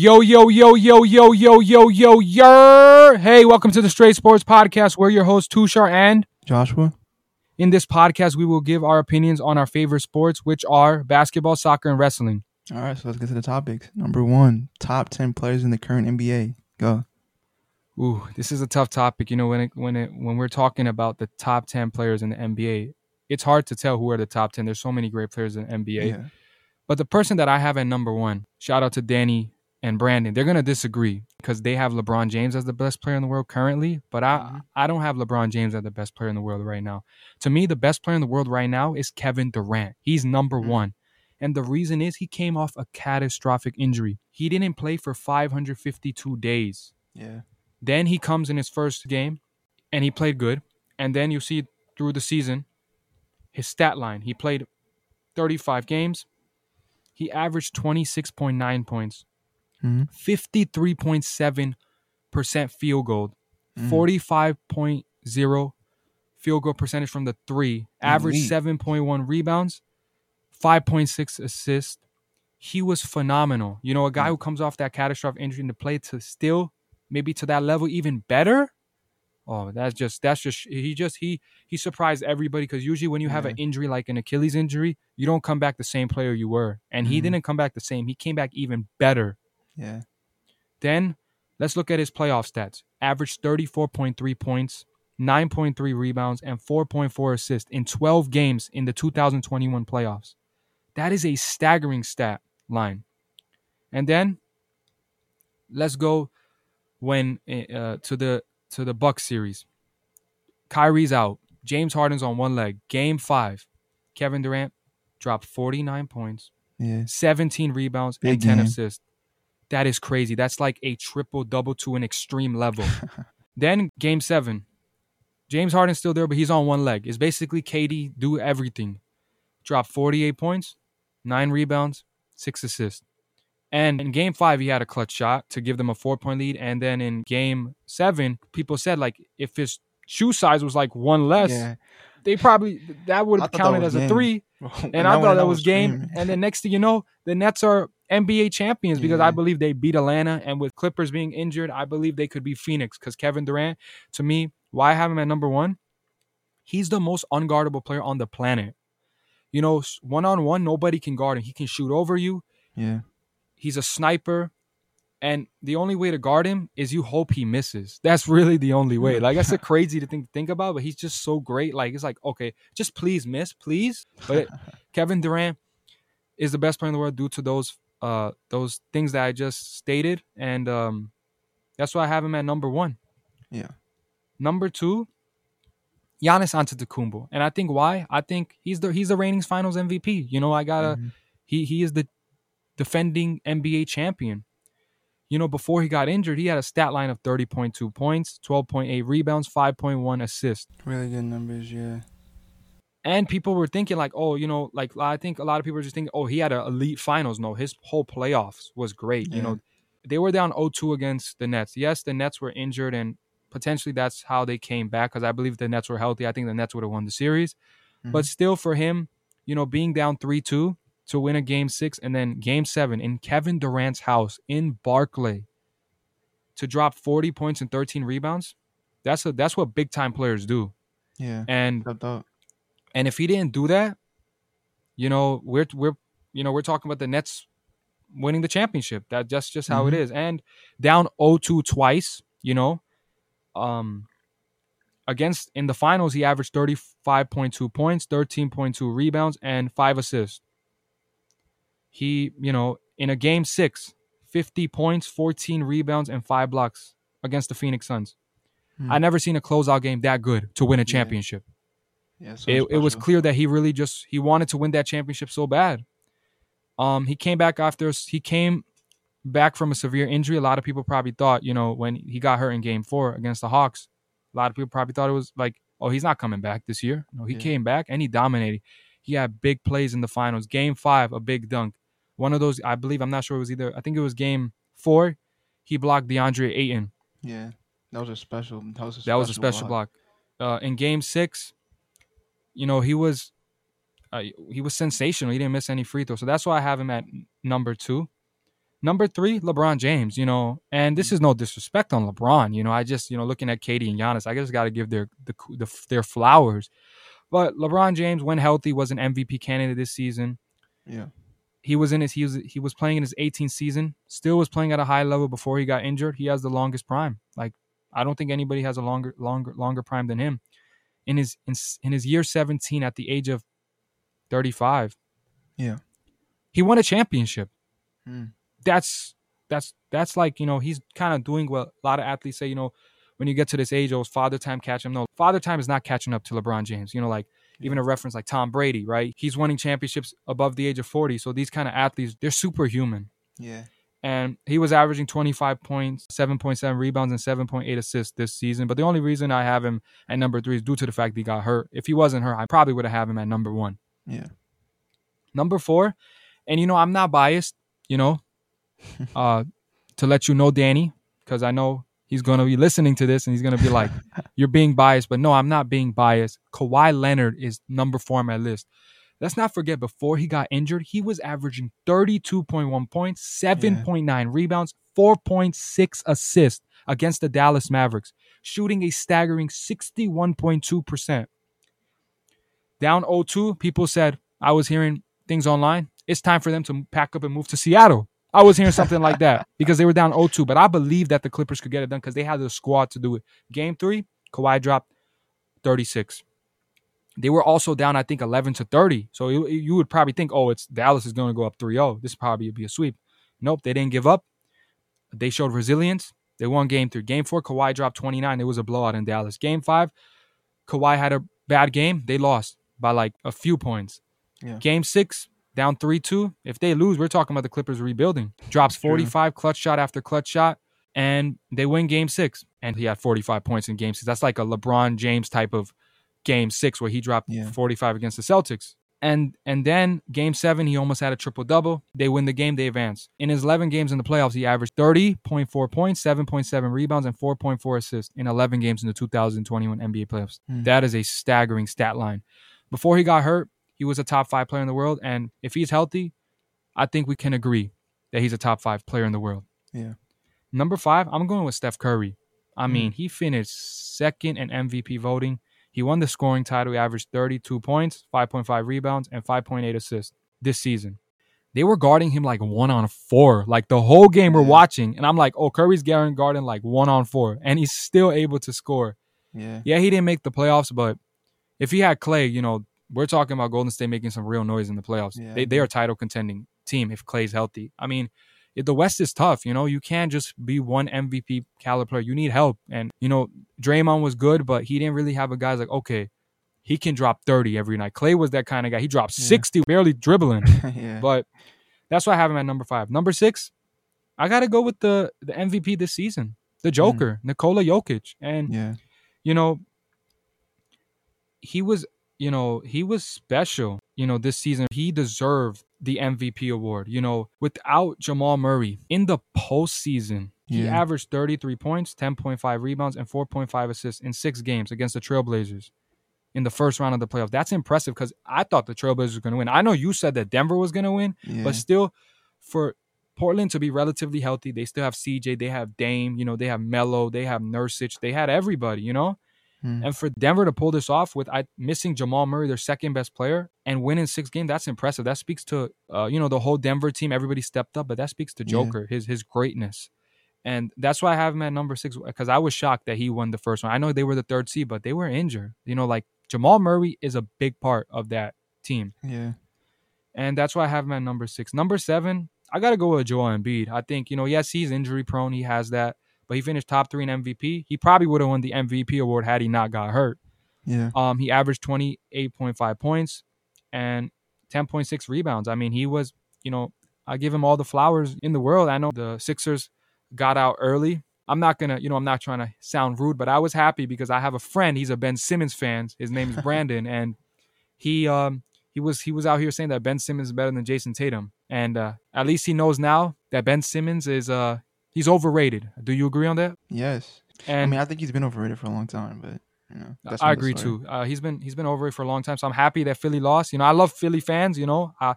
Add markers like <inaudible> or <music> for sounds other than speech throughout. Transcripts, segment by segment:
Yo, yo, yo, yo, yo, yo, yo, yo, yo. Hey, welcome to the Straight Sports Podcast. We're your hosts, Tushar and Joshua. In this podcast, we will give our opinions on our favorite sports, which are basketball, soccer, and wrestling. All right, so let's get to the topics. Number one, top 10 players in the current NBA. Go. Ooh, this is a tough topic. You know, when it, when it, when we're talking about the top 10 players in the NBA, it's hard to tell who are the top 10. There's so many great players in the NBA. Yeah. But the person that I have at number one, shout out to Danny and Brandon, they're gonna disagree because they have LeBron James as the best player in the world currently, but I Mhm. I don't have LeBron James as the best player in the world right now. To me, the best player in the world right now is Kevin Durant. He's number Mhm. one. And the reason is he came off a catastrophic injury. He didn't play for 552 days. Yeah. Then he comes in his first game and he played good. And then you see through the season his stat line. He played 35 games. He averaged 26.9 points, hmm 53.7% field goal, Mhm. 45.0 field goal percentage from the three, average Elite. 7.1 rebounds, 5.6 assists. He was phenomenal. You know, a guy Mm. who comes off that catastrophic injury and to play to still maybe to that level even better. Oh, that's just that's just he just he he surprised everybody because usually when you have an injury like an Achilles injury, you don't come back the same player you were, and he Mhm. didn't come back the same. He came back even better. Yeah. Then let's look at his playoff stats. Averaged 34.3 points, 9.3 rebounds, and 4.4 assists in 12 games in the 2021 playoffs. That is a staggering stat line. And then let's go when uh, to the to the Bucks series. Kyrie's out. James Harden's on one leg. Game 5. Kevin Durant dropped 49 points, Yeah. 17 rebounds, and 10 game. assists. That is crazy. That's like a triple double to an extreme level. <laughs> then game seven, James Harden's still there, but he's on one leg. It's basically KD do everything. Drop 48 points, nine rebounds, six assists. And in game five, he had a clutch shot to give them a four point lead. And then in game seven, people said like if his shoe size was like one less, yeah. they probably that would have counted as a three. <laughs> And I thought that was game. And then next thing you know, the Nets are NBA champions because I believe they beat Atlanta. And with Clippers being injured, I believe they could be Phoenix because Kevin Durant, to me, why I have him at number one? He's the most unguardable player on the planet. You know, one on one, nobody can guard him. He can shoot over you. yeah. He's a sniper. And the only way to guard him is you hope he misses. That's really the only way. Like that's a <laughs> crazy to think think about, but he's just so great. Like it's like, okay, just please miss, please. But <laughs> Kevin Durant is the best player in the world due to those uh those things that I just stated, and um that's why I have him at number one. Yeah. Number two, Giannis Antetokounmpo, and I think why? I think he's the he's the reigning Finals MVP. You know, I gotta Mhm. he he is the defending NBA champion. You know, before he got injured, he had a stat line of 30.2 points, 12.8 rebounds, 5.1 assists. Really good numbers. Yeah. And people were thinking like, oh, you know, like I think a lot of people are just thinking, oh, he had an elite finals. No, his whole playoffs was great. You know, they were down 0-2 against the Nets. Yes, the Nets were injured and potentially that's how they came back because I believe the Nets were healthy. I think the Nets would have won the series. Mm-hmm. But still for him, you know, being down 3-2 to win a game 6 and then game 7 in Kevin Durant's house in Barclay to drop 40 points and 13 rebounds. That's a, that's what big time players do. Yeah. And. And if he didn't do that, you know, we're we're you know, we're talking about the Nets winning the championship. That that's just how it Mhm. is. And down 0-2 twice, you know. Um against in the finals he averaged 35.2 points, 13.2 rebounds and 5 assists. He, you know, in a game 6, 50 points, 14 rebounds and 5 blocks against the Phoenix Suns. Hmm. I never seen a closeout game that good to win a championship Yeah. So it, it was clear that he really just he wanted to win that championship so bad. Um, he came back after he came back from a severe injury. A lot of people probably thought, you know, when he got hurt in Game Four against the Hawks, a lot of people probably thought it was like, oh, he's not coming back this year. No, he Yeah. came back and he dominated. He had big plays in the finals. Game Five, a big dunk. One of those, I believe, I'm not sure it was either. I think it was Game Four. He blocked DeAndre Ayton. Yeah. That was a special. That was a That was a special block. Uh, in Game Six, you know he was uh, he was sensational. He didn't miss any free throws, so that's why I have him at number two. Number three, LeBron James. You know, and this is no disrespect on LeBron. You know, I just you know looking at KD and Giannis, I just got to give their the, the their flowers. But LeBron James, when healthy, was an MVP candidate this season. Yeah. He was in his he was he was playing in his 18th season. Still was playing at a high level before he got injured. He has the longest prime. Like I don't think anybody has a longer longer longer prime than him. In his in, in his year 17 at the age of 35. Yeah. He won a championship. Hmm. That's that's that's like, you know, he's kind of doing what a lot of athletes say, you know, when you get to this age, oh, father time catch him. No, father time is not catching up to LeBron James. You know, like even a reference like Tom Brady, right? He's winning championships above the age of 40. So these kind of athletes, they're superhuman. Yeah. And he was averaging 25 points, 7.7 rebounds, and 7.8 assists this season. But the only reason I have him at number three is due to the fact that he got hurt. If he wasn't hurt, I probably would have had him at number one. Yeah. Number four, and you know, I'm not biased, you know, <laughs> uh, to let you know, Danny, because I know he's going to be listening to this and he's going to be like, <laughs> you're being biased. But no, I'm not being biased. Kawhi Leonard is number four on my list. Let's not forget, before he got injured, he was averaging 32.1 points, 7.9 yeah. rebounds, 4.6 assists against the Dallas Mavericks, shooting a staggering 61.2%. Down 0-2, people said, I was hearing things online, it's time for them to pack up and move to Seattle. I was hearing something like that <laughs> because they were down 0-2, but I believe that the Clippers could get it done because they had the squad to do it. Game three, Kawhi dropped 36. They were also down, I think, 11 to 30. So you, you would probably think, oh, it's Dallas is going to go up 3-0. This probably be a sweep. Nope, they didn't give up. They showed resilience. They won game three. Game four, Kawhi dropped 29. It was a blowout in Dallas. Game five, Kawhi had a bad game. They lost by like a few points. Yeah. Game six, down 3 2. If they lose, we're talking about the Clippers rebuilding. Drops 45, clutch shot after clutch shot, and they win game six. And he had 45 points in game six. That's like a LeBron James type of game six where he dropped Yeah. 45 against the Celtics. And and then game seven, he almost had a triple double. They win the game, they advance. In his 11 games in the playoffs, he averaged 30.4 points, 7.7 rebounds, and 4.4 assists in 11 games in the 2021 NBA playoffs. Hmm. That is a staggering stat line. Before he got hurt, he was a top five player in the world. And if he's healthy, I think we can agree that he's a top five player in the world. Yeah. Number five, I'm going with Steph Curry. I Hmm. mean, he finished second in MVP voting. He won the scoring title. He averaged 32 points, 5.5 rebounds, and 5.8 assists this season. They were guarding him like one on four, like the whole game we're Yeah. watching. And I'm like, oh, Curry's guarding guarding like one on four, and he's still able to score. Yeah. Yeah, he didn't make the playoffs, but if he had Clay, you know, we're talking about Golden State making some real noise in the playoffs. Yeah. They they are title contending team if Clay's healthy. I mean, the West is tough. You know, you can't just be one MVP caliber player. You need help. And you know, Draymond was good, but he didn't really have a guy like okay, he can drop thirty every night. Clay was that kind of guy. He dropped Yeah. sixty, barely dribbling. <laughs> yeah. but that's why I have him at number five. Number six, I got to go with the the MVP this season, the mm. Joker, Nikola Jokic, and yeah. you know, he was, you know, he was special, you know, this season. He deserved the MVP award. You know, without Jamal Murray in the postseason, he Yeah. averaged 33 points, 10.5 rebounds, and 4.5 assists in six games against the Trailblazers in the first round of the playoffs. That's impressive because I thought the Trailblazers were going to win. I know you said that Denver was going to win, Yeah. but still, for Portland to be relatively healthy, they still have CJ, they have Dame, you know, they have Melo, they have Nurkic, they had everybody, you know. Hmm. And for Denver to pull this off with I, missing Jamal Murray, their second best player, and winning six games, that's impressive. That speaks to uh, you know the whole Denver team. Everybody stepped up, but that speaks to Yeah. Joker, his his greatness, and that's why I have him at number six because I was shocked that he won the first one. I know they were the third seed, but they were injured. You know, like Jamal Murray is a big part of that team, yeah. and that's why I have him at number six. Number seven, I got to go with Joel Embiid. I think you know, yes, he's injury prone. He has that, but he finished top three in MVP. He probably would have won the MVP award had he not got hurt. Yeah. Um, he averaged 28.5 points and 10.6 rebounds. I mean, he was, you know, I give him all the flowers in the world. I know the Sixers got out early. I'm not gonna, you know, I'm not trying to sound rude, but I was happy because I have a friend. He's a Ben Simmons fan. His name is <laughs> Brandon, and he um he was he was out here saying that Ben Simmons is better than Jayson Tatum, and uh, at least he knows now that Ben Simmons is uh he's overrated. Do you agree on that? Yes. And I mean, I think he's been overrated for a long time, but you know, that's I agree too. Uh, he's been he's been over it for a long time, so I'm happy that Philly lost. You know, I love Philly fans. You know, uh,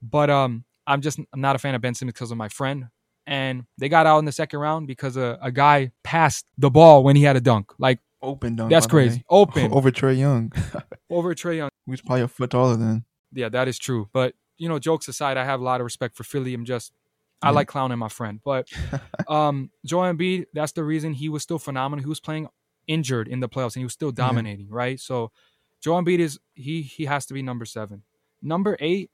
but um, I'm just I'm not a fan of Ben Simmons because of my friend. and they got out in the second round because a, a guy passed the ball when he had a dunk. Like Open dunk. that's by the way. crazy. Open <laughs> Over Trae Young. <laughs> over Trae Young. Who's probably a foot taller than. Yeah, that is true. But you know, jokes aside, I have a lot of respect for Philly. I'm just I like clowning my friend. But <laughs> um Joel Embiid, that's the reason he was still phenomenal. He was playing injured in the playoffs and he was still dominating, right? So Joel Embiid is he he has to be number seven. Number eight,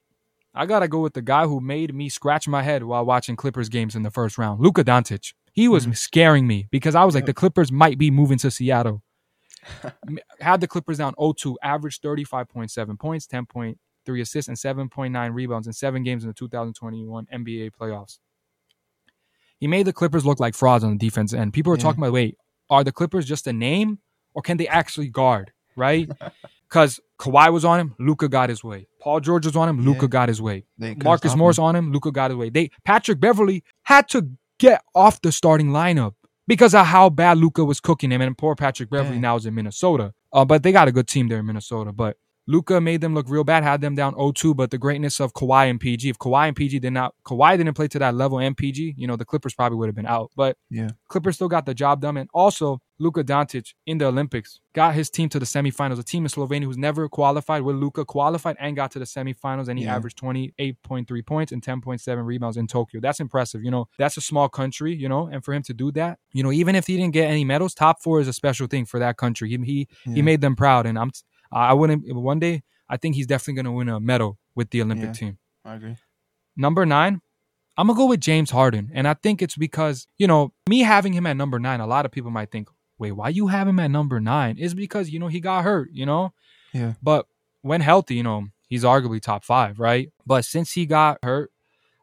I gotta go with the guy who made me scratch my head while watching Clippers games in the first round, Luka Doncic. He was Mhm. scaring me because I was like, the Clippers might be moving to Seattle. <laughs> Had the Clippers down 0-2, averaged 35.7 points, 10.3 assists, and 7.9 rebounds in seven games in the 2021 NBA playoffs. He made the Clippers look like frauds on the defense end. People are Yeah. talking about, wait, are the Clippers just a name or can they actually guard? Right? <laughs> Because Kawhi was on him, Luka got his way. Paul George was on him, Luka Yeah. got his way. Marcus Morris him. on him, Luka got his way. They Patrick Beverley had to get off the starting lineup because of how bad Luka was cooking him, and poor Patrick Beverley Yeah. now is in Minnesota. Uh, but they got a good team there in Minnesota. But Luka made them look real bad, had them down 0-2. But the greatness of Kawhi and PG, if Kawhi and PG did not, Kawhi didn't play to that level, and PG, you know, the Clippers probably would have been out. But Yeah. Clippers still got the job done. And also, Luka Doncic in the Olympics got his team to the semifinals. A team in Slovenia who's never qualified with Luka qualified and got to the semifinals, and he Yeah. averaged 28.3 points and 10.7 rebounds in Tokyo. That's impressive. You know, that's a small country, you know, and for him to do that, you know, even if he didn't get any medals, top four is a special thing for that country. He he, he made them proud. And I'm I wouldn't one day, I think he's definitely gonna win a medal with the Olympic Yeah. team. I agree. Number nine, I'm gonna go with James Harden, and I think it's because you know me having him at number nine. A lot of people might think, "Wait, why you have him at number nine? Is because you know he got hurt, you know." Yeah. But when healthy, you know he's arguably top five, right? But since he got hurt,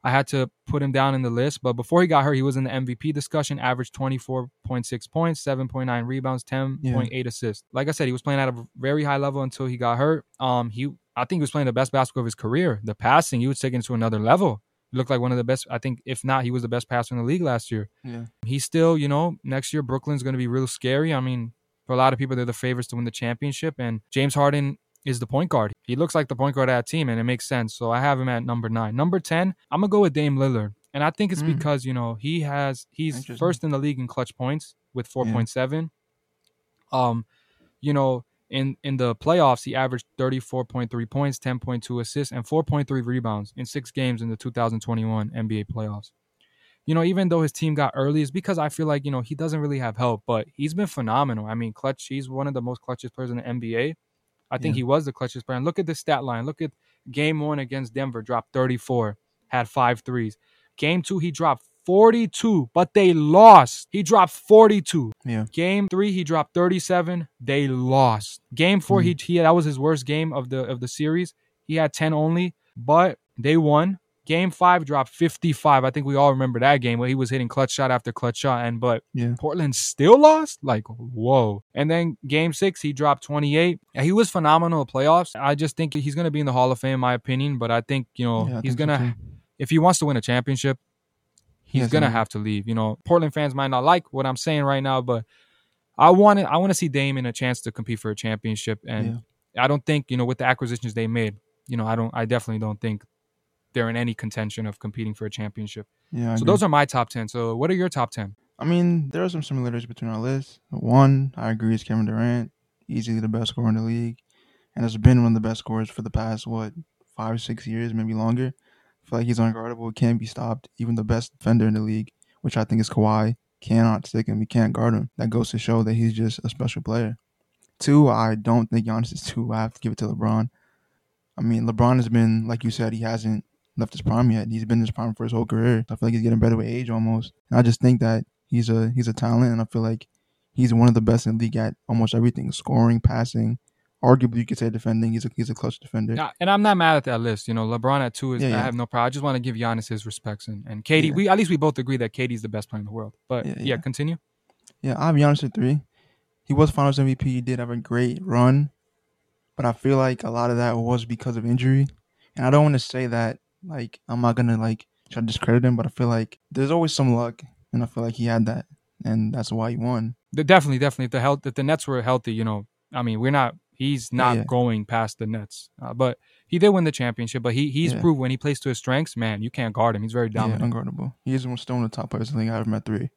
I had to put him down in the list. But before he got hurt, he was in the MVP discussion. Averaged 24.6 points, 7.9 rebounds, 10.8 assists. Like I said, he was playing at a very high level until he got hurt. Um, he I think he was playing the best basketball of his career. The passing, he was taking it to another level. He looked like one of the best. I think if not, he was the best passer in the league last year. Yeah. He's still, you know, next year Brooklyn's going to be real scary. I mean, for a lot of people, they're the favorites to win the championship, and James Harden is the point guard. He looks like the point guard of that team, and it makes sense. So I have him at number nine. Number ten, I'm gonna go with Dame Lillard, and I think it's Mm. because you know he has he's first in the league in clutch points with 4.7. Um, you know, in in the playoffs, he averaged 34.3 points, 10.2 assists, and 4.3 rebounds in six games in the 2021 NBA playoffs. You know, even though his team got early, it's because I feel like you know he doesn't really have help, but he's been phenomenal. I mean, clutch. He's one of the most clutchest players in the NBA. I think Yeah. he was the clutchest player. And look at the stat line. Look at game one against Denver, dropped 34, had five threes. Game two, he dropped 42, but they lost. He dropped 42. Yeah. Game three, he dropped 37. They lost. Game four, mm. he, he that was his worst game of the of the series. He had 10 only, but they won. Game five dropped 55. I think we all remember that game where he was hitting clutch shot after clutch shot. And but Yeah. Portland still lost? Like, whoa. And then game six, he dropped 28. Yeah, he was phenomenal in playoffs. I just think he's gonna be in the Hall of Fame, in my opinion. But I think, you know, Yeah, he's gonna too. if he wants to win a championship, he's has to gonna have to leave. You know, Portland fans might not like what I'm saying right now, but I want it, I want to see Dame in a chance to compete for a championship. And I don't think, you know, with the acquisitions they made, you know, I don't I definitely don't think they're in any contention of competing for a championship. Yeah. I so agree. those are my top ten. So what are your top ten? I mean, there are some similarities between our lists. One, I agree, is Kevin Durant, easily the best scorer in the league, and has been one of the best scorers for the past what five, or six years, maybe longer. I feel like he's unguardable, can't be stopped. Even the best defender in the league, which I think is Kawhi, cannot stick him. He can't guard him. That goes to show that he's just a special player. Two, I don't think Giannis is two. I have to give it to LeBron. I mean, LeBron has been, like you said, he hasn't left his prime yet. He's been in his prime for his whole career. I feel like he's getting better with age almost. And I just think that he's a he's a talent, and I feel like he's one of the best in the league at almost everything: scoring, passing. Arguably, you could say defending. He's a he's a clutch defender. Yeah, and I'm not mad at that list. You know, LeBron at two is Yeah, I have no problem. I just want to give Giannis his respects and, and KD. Yeah. We at least we both agree that KD's the best player in the world. But yeah, Yeah, yeah. continue. Yeah, I have Giannis at three. He was Finals MVP. He did have a great run, but I feel like a lot of that was because of injury. And I don't want to say that like I'm not gonna like try to discredit him, but I feel like there's always some luck, and I feel like he had that, and that's why he won. Definitely, definitely. If the health, if the Nets were healthy, you know, I mean, we're not. He's not yeah. going past the Nets, uh, but He did win the championship, but he he's Yeah. proved when he plays to his strengths, man, you can't guard him. He's very Yeah, dominant. unguardable. He is still one of the top players I think. I him at three.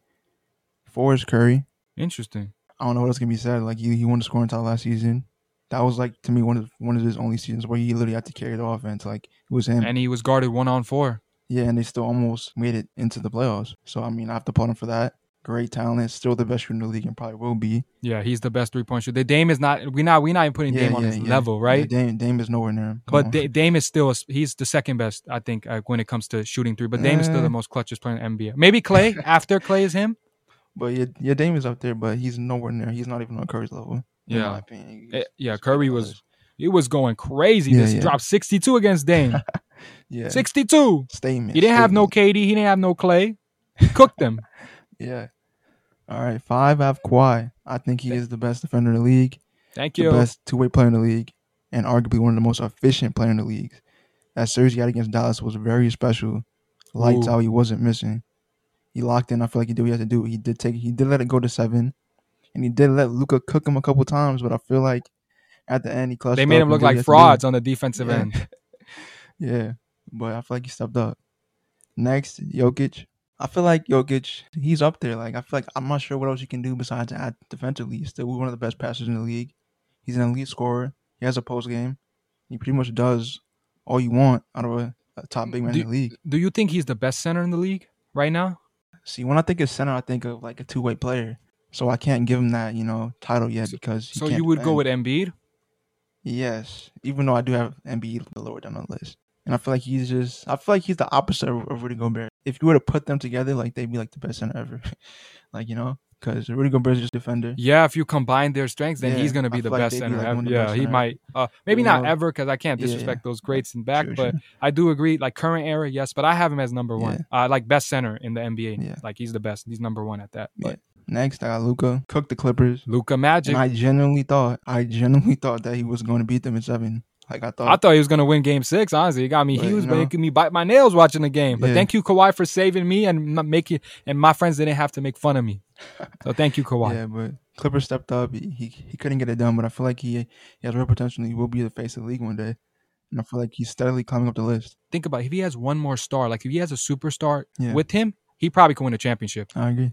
Four is Curry. Interesting. I don't know what else can be said. Like he, he won the scoring title last season. That was like to me one of one of his only seasons where he literally had to carry the offense. Like it was him. And he was guarded one on four. yeah, and they still almost made it into the playoffs. So I mean, I have to applaud him for that. Great talent, still the best shooter in the league, and probably will be. Yeah, he's the best three point shooter. The Dame is not. We not we not even putting Yeah, Dame on his yeah. level, right? Yeah, Dame, Dame is nowhere near him. Come But on. Dame is still he's the second best, I think, uh, when it comes to shooting three. But Dame is still the most clutchest player in the NBA. Maybe Clay <laughs> after Clay is him. But yeah, yeah, Dame is up there, but he's nowhere near. He's not even on Curry's level. Yeah. opinion. Eh, yeah, Curry was he was going crazy. Yeah, this yeah. dropped sixty two against Dame. <laughs> yeah Sixty two. statement. He didn't have no statement. KD. He didn't have no Clay. Cooked them. <laughs> Yeah. All right, five. I have Kawhi. I think he is the best defender in the league, Thank the you. best two way player in the league, and arguably one of the most efficient player in the league. That series he had against Dallas was very special. Lights Ooh. out. He wasn't missing. He locked in. I feel like he did what he had to do. He did take. He did let it go to seven, and he did let Luka cook him a couple times. But I feel like at the end he clutched. They made him look did what he like frauds on the defensive Yeah. end. <laughs> <laughs> Yeah, but I feel like he stepped up. Next, Jokic. I feel like Jokic, he's up there. Like I feel like I'm not sure what else he can do besides add defensively. He's still one of the best passers in the league. He's an elite scorer. He has a post game. He pretty much does all you want out of a, a top big man Do- in the league. Do you think he's the best center in the league right now? See, when I think of center, I think of like a two way player. So I can't give him that, you know, title yet because he So you would go with Embiid? Yes, even though I do have Embiid lower down on the list, and I feel like he's just I feel like he's the opposite of, Rudy Gobert. If you were to put them together, like they'd be like the best center ever, <laughs> like you know, because Rudy Gobert is just a defender. Yeah, if you combine their strengths, then Yeah, he's gonna be the like best they'd be center like ever. Yeah, he center might. Uh, maybe You not know? ever because I can't disrespect yeah. those greats in back, Sure, but sure. I do agree. Like current era, yes, but I have him as number one. Uh, like best center in the NBA. Yeah. Like he's the best. He's number one at that. But Next, I got Luka. Cook the Clippers, Luka Magic. and I genuinely thought I genuinely thought that he was going to beat them in seven. Like I thought. I thought he was gonna win Game Six. Honestly, he got me. But, he was you know- making me bite my nails watching the game. But Yeah. thank you, Kawhi, for saving me and making and my friends didn't have to make fun of me. So <laughs> thank you, Kawhi. Yeah, but Clippers stepped up. He, he he couldn't get it done, but I feel like he he has real potential. He will be the face of the league one day, and I feel like he's steadily climbing up the list. Think about it. if he has one more star, like if he has a superstar Yeah. with him, he probably could win a championship. I agree.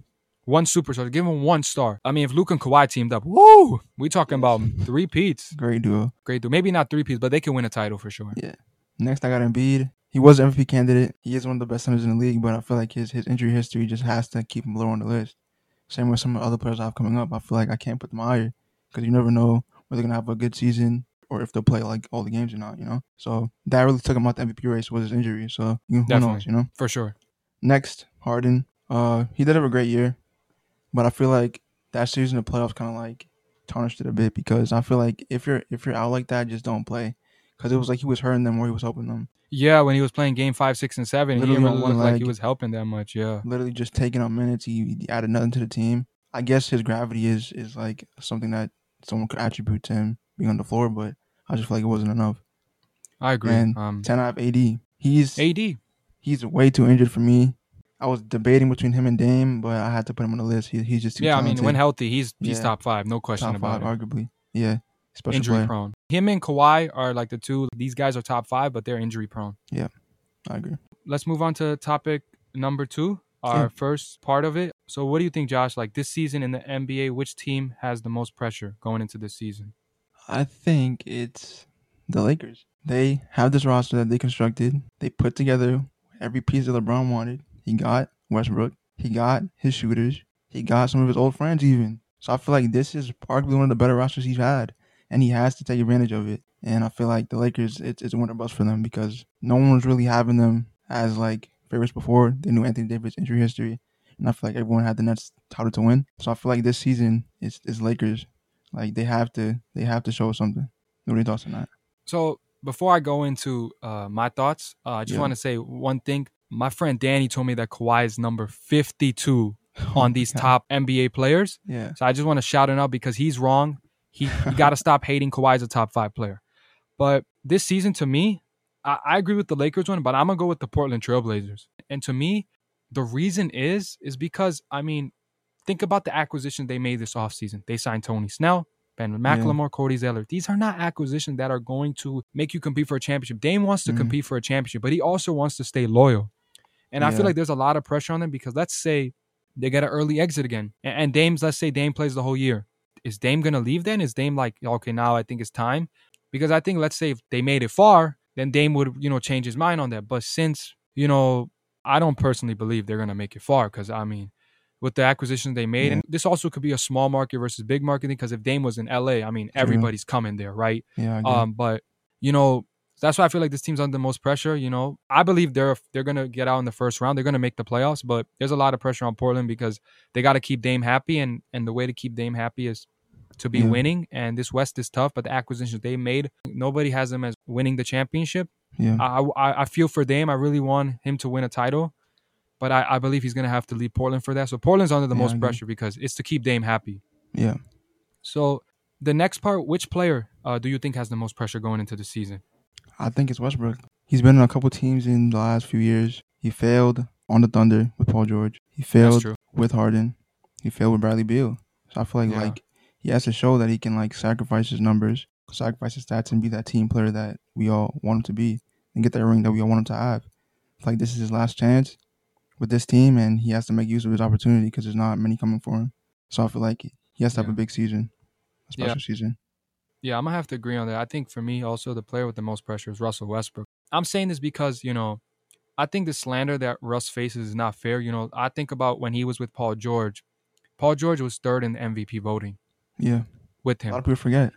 One superstar, give him one star. I mean, if Luke and Kawhi teamed up, woo, we talking about three peats. Great duo. Great, dude. Maybe not three peats, but they can win a title for sure. Yeah. Next, I got Embiid. He was an MVP candidate. He is one of the best centers in the league, but I feel like his his injury history just has to keep him lower on the list. Same with some of the other players I have coming up. I feel like I can't put them higher because you never know whether they're gonna have a good season or if they'll play like all the games or not. You know, so that really took him out the MVP race was his injury. So you know, who Definitely. knows? You know. For sure. Next, Harden. Uh, he did have a great year, but I feel like that season the playoffs kind of like tarnished it a bit because I feel like if you're if you're out like that, just don't play. Because it was like he was hurting them or he was helping them. Yeah, when he was playing game five, six, and seven, he Literally didn't really one look like he was helping that much. Yeah. Literally just taking up minutes. He, he added nothing to the team. I guess his gravity is is like something that someone could attribute to him being on the floor, but I just feel like it wasn't enough. I agree. And um, Ten out of AD. He's AD. he's way too injured for me. I was debating between him and Dame, but I had to put him on the list. He, he's just too Yeah, I mean, when healthy, he's he's Yeah. top five, no question top about five, it. arguably. Yeah, special Injury player. prone. Him and Kawhi are like the two. These guys are top five, but they're injury prone. Yeah, I agree. Let's move on to topic number two, our Yeah. first part of it. So, what do you think, Josh? Like this season in the NBA, which team has the most pressure going into this season? I think it's the Lakers. They have this roster that they constructed. They put together every piece that LeBron wanted. He got Westbrook. He got his shooters. He got some of his old friends even. So I feel like this is arguably one of the better rosters he's had, and he has to take advantage of it. And I feel like the Lakers, it's, it's a winter bust for them because no one was really having them as like favorites before. They knew Anthony Davis' injury history, and I feel like everyone had the Nets touted to win. So I feel like this season is is Lakers. Like they have to they have to show something. What are your thoughts on that? So, before I go into uh, my thoughts, uh, I just Yeah. want to say one thing. My friend Danny told me that Kawhi is number 52 <laughs> on these Oh top NBA players. Yeah. So I just want to shout him out because he's wrong. He <laughs> you got to stop hating Kawhi as a top five player. But this season, to me, I, I agree with the Lakers one, but I'm gonna go with the Portland Trailblazers. And to me, the reason is is because I mean, think about the acquisition they made this offseason. They signed Tony Snell, Ben McLemore, Cody Zeller. These are not acquisitions that are going to make you compete for a championship. Dame wants to Mhm. compete for a championship, but he also wants to stay loyal. And I feel like there's a lot of pressure on them because let's say they get an early exit again. And, and Dame's, let's say Dame plays the whole year. Is Dame going to leave then? Is Dame like, okay, now I think it's time? Because I think, let's say if they made it far, then Dame would, you know, change his mind on that. But since, you know, I don't personally believe they're going to make it far because, I mean, with the acquisitions they made, Yeah. and this also could be a small market versus big marketing because if Dame was in LA, I mean, everybody's coming there, right? Yeah. Um, but you know, that's why I feel like this team's under the most pressure. You know, I believe they're they're gonna get out in the first round. They're gonna make the playoffs, but there's a lot of pressure on Portland because they got to keep Dame happy, and and the way to keep Dame happy is to be Yeah. winning. And this West is tough, but the acquisitions they made, nobody has them as winning the championship. yeah, I I, I feel for Dame. I really want him to win a title, but I, I believe he's gonna have to leave Portland for that. So Portland's under the Yeah, most pressure because it's to keep Dame happy. yeah. So the next part, which player uh, do you think has the most pressure going into the season? I think it's Westbrook. He's been in a couple teams in the last few years. He failed on the Thunder with Paul George. He failed with Harden. He failed with Bradley Beal. So I feel like Yeah. like he has to show that he can like sacrifice his numbers, sacrifice his stats, and be that team player that we all want him to be, and get that ring that we all want him to have. Like this is his last chance with this team, and he has to make use of his opportunity because there's not many coming for him. So I feel like he has to have Yeah. a big season, a Yeah. special season. Yeah, I'm gonna have to agree on that. I think for me, also the player with the most pressure is Russell Westbrook. I'm saying this because you know, I think the slander that Russ faces is not fair. You know, I think about when he was with Paul George. Paul George was third in the MVP voting Yeah, with him. a lot of people forget.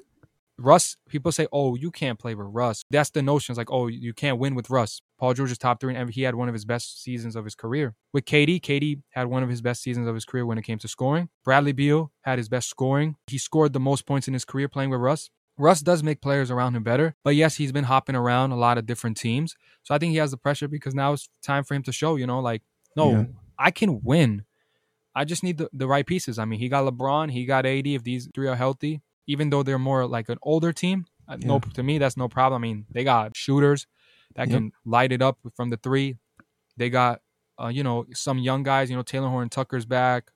Russ, people say, "Oh, you can't play with Russ." That's the notion. It's like, "Oh, you can't win with Russ." Paul George is top three, and he had one of his best seasons of his career. With KD, KD had one of his best seasons of his career when it came to scoring. Bradley Beal had his best scoring. He scored the most points in his career playing with Russ. Russ does make players around him better, but yes, he's been hopping around a lot of different teams. So I think he has the pressure because now it's time for him to show, you know, like, no, Yeah. I can win. I just need the, the right pieces. I mean, he got LeBron, he got AD. If these three are healthy, even though they're more like an older team, uh, no, to me that's no problem. I mean, they got shooters that Yep. can light it up from the three. They got, uh, you know, some young guys. You know, Talen Horton-Tucker's back.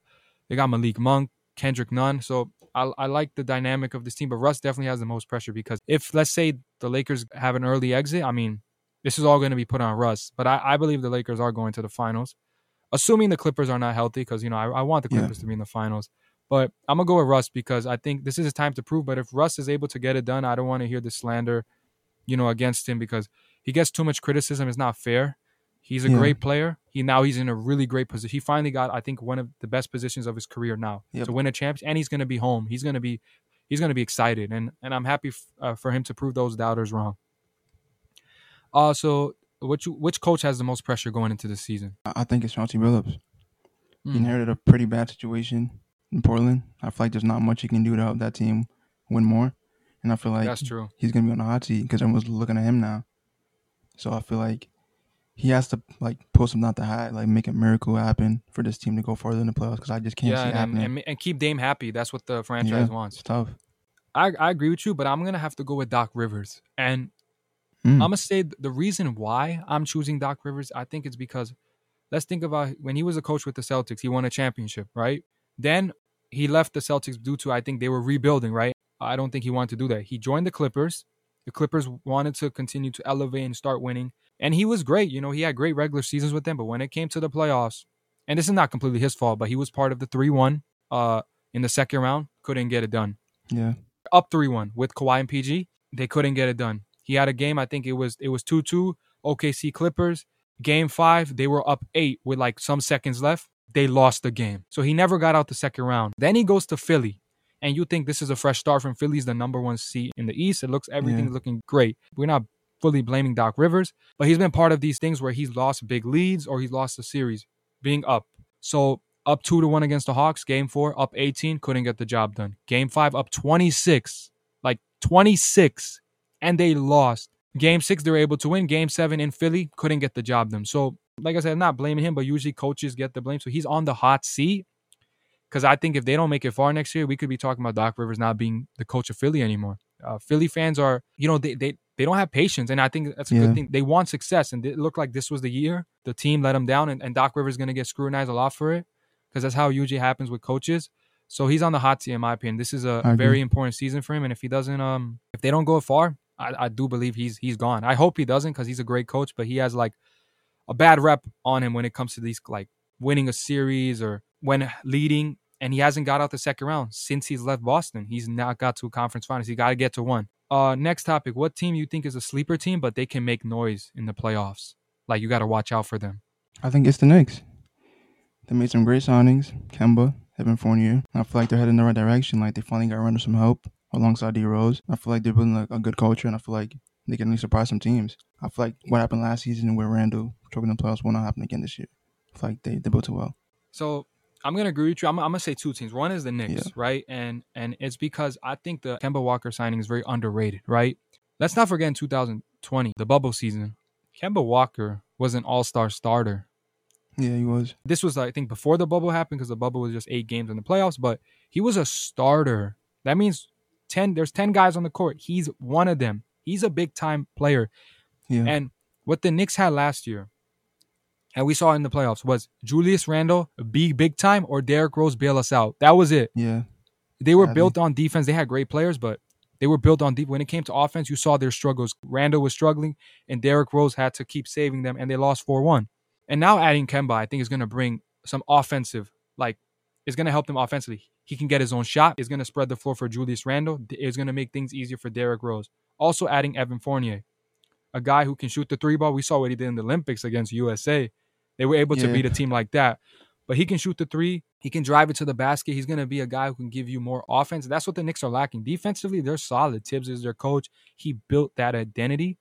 They got Malik Monk, Kendrick Nunn. So I, I like the dynamic of this team, but Russ definitely has the most pressure because if let's say the Lakers have an early exit, I mean, this is all going to be put on Russ. But I, I believe the Lakers are going to the finals, assuming the Clippers are not healthy, because you know I, I want the Yeah. Clippers to be in the finals. But I'm gonna go with Russ because I think this is his time to prove. But if Russ is able to get it done, I don't want to hear the slander, you know, against him because he gets too much criticism. It's not fair. He's a Yeah. great player. He now he's in a really great position. He finally got, I think, one of the best positions of his career now Yep. to win a champion, and he's gonna be home. He's gonna be, he's gonna be excited, and and I'm happy f- uh, for him to prove those doubters wrong. Uh, so which which coach has the most pressure going into the season? I think it's Chauncey Billups. Hmm. He inherited a pretty bad situation in Portland. I feel like there's not much he can do to help that team win more. And I feel like That's true. he's gonna be on the hot seat because everyone's looking at him now. So I feel like he has to like pull something out the hat, like make a miracle happen for this team to go further in the playoffs. Because I just can't Yeah, see it and, happening. and and keep Dame happy. That's what the franchise Yeah. wants. it's tough. I I agree with you, but I'm gonna have to go with Doc Rivers, and Mm. I'm gonna say the reason why I'm choosing Doc Rivers. I think it's because let's think about when he was a coach with the Celtics, he won a championship, right? Then he left the Celtics due to I think they were rebuilding, right? I don't think he wanted to do that. He joined the Clippers. The Clippers wanted to continue to elevate and start winning, and he was great. You know, he had great regular seasons with them, but when it came to the playoffs, and this is not completely his fault, but he was part of the three-one uh, in the second round, couldn't get it done Yeah, up 3-1 with Kawhi and PG. They couldn't get it done. He had a game, I think it was it was 2-2 OKC Clippers. Game 5, they were up 8 with like some seconds left. They lost the game. So he never got out the second round. Then he goes to Philly. And you think this is a fresh start from Philly's the number 1 seed in the East. It looks everything's Yeah. looking great. We're not fully blaming Doc Rivers, but he's been part of these things where he's lost big leads or he's lost the series being up. So up 2 to 1 against the Hawks, game 4 up 18, couldn't get the job done. Game 5 up 26 like 26 and they lost. Game six, they were able to win. Game seven in Philly, couldn't get the job done. So, like I said, I'm not blaming him, but usually coaches get the blame. So he's on the hot seat. Because I think if they don't make it far next year, we could be talking about Doc Rivers not being the coach of Philly anymore. Uh, Philly fans are, you know, they, they they don't have patience, and I think that's a Yeah. good thing. They want success, and it looked like this was the year the team let them down, and, and Doc Rivers is going to get scrutinized a lot for it, because that's how it usually happens with coaches. So he's on the hot seat in my opinion. This is a I agree. very important season for him, and if he doesn't, um, if they don't go far, I, I do believe he's he's gone. I hope he doesn't because he's a great coach, but he has like a bad rep on him when it comes to these like winning a series or when leading, and he hasn't got out the second round since he's left Boston. He's not got to a conference finals. He got to get to one. Uh, next topic: What team you think is a sleeper team, but they can make noise in the playoffs? Like you got to watch out for them. I think it's the Knicks. They made some great signings. Kemba, Evan Fournier. I feel like they're heading in the right direction. Like they finally got of some help alongside D Rose. I feel like they're building a, a good culture, and I feel like they can really surprise some teams. I feel like what happened last season where Randle choking the playoffs will not happen again this year. I feel like they, they built it well. So I'm gonna agree with you. I'm, I'm gonna say two teams. One is the Knicks, Yeah. right? And and it's because I think the Kemba Walker signing is very underrated, right? Let's not forget in 2020, the bubble season, Kemba Walker was an All-Star starter. Yeah, he was. This was I think before the bubble happened because the bubble was just eight games in the playoffs, but he was a starter. That means ten. There's ten guys on the court. He's one of them. He's a big time player. Yeah. And what the Knicks had last year, and we saw in the playoffs, was Julius Randle be big time or Derrick Rose bail us out. That was it. yeah. They were built on defense. They had great players, but they were built on deep. When it came to offense, you saw their struggles. Randle was struggling, and Derrick Rose had to keep saving them, and they lost 4 1. And now adding Kemba, I think, is going to bring some offensive, like, it's going to help them offensively. He can get his own shot. It's going to spread the floor for Julius Randle. It's going to make things easier for Derrick Rose. Also adding Evan Fournier, a guy who can shoot the three ball. We saw what he did in the Olympics against USA. They were able to Yeah. beat a team like that. But he can shoot the three. He can drive it to the basket. He's going to be a guy who can give you more offense. That's what the Knicks are lacking. Defensively, they're solid. Thibs is their coach. He built that identity.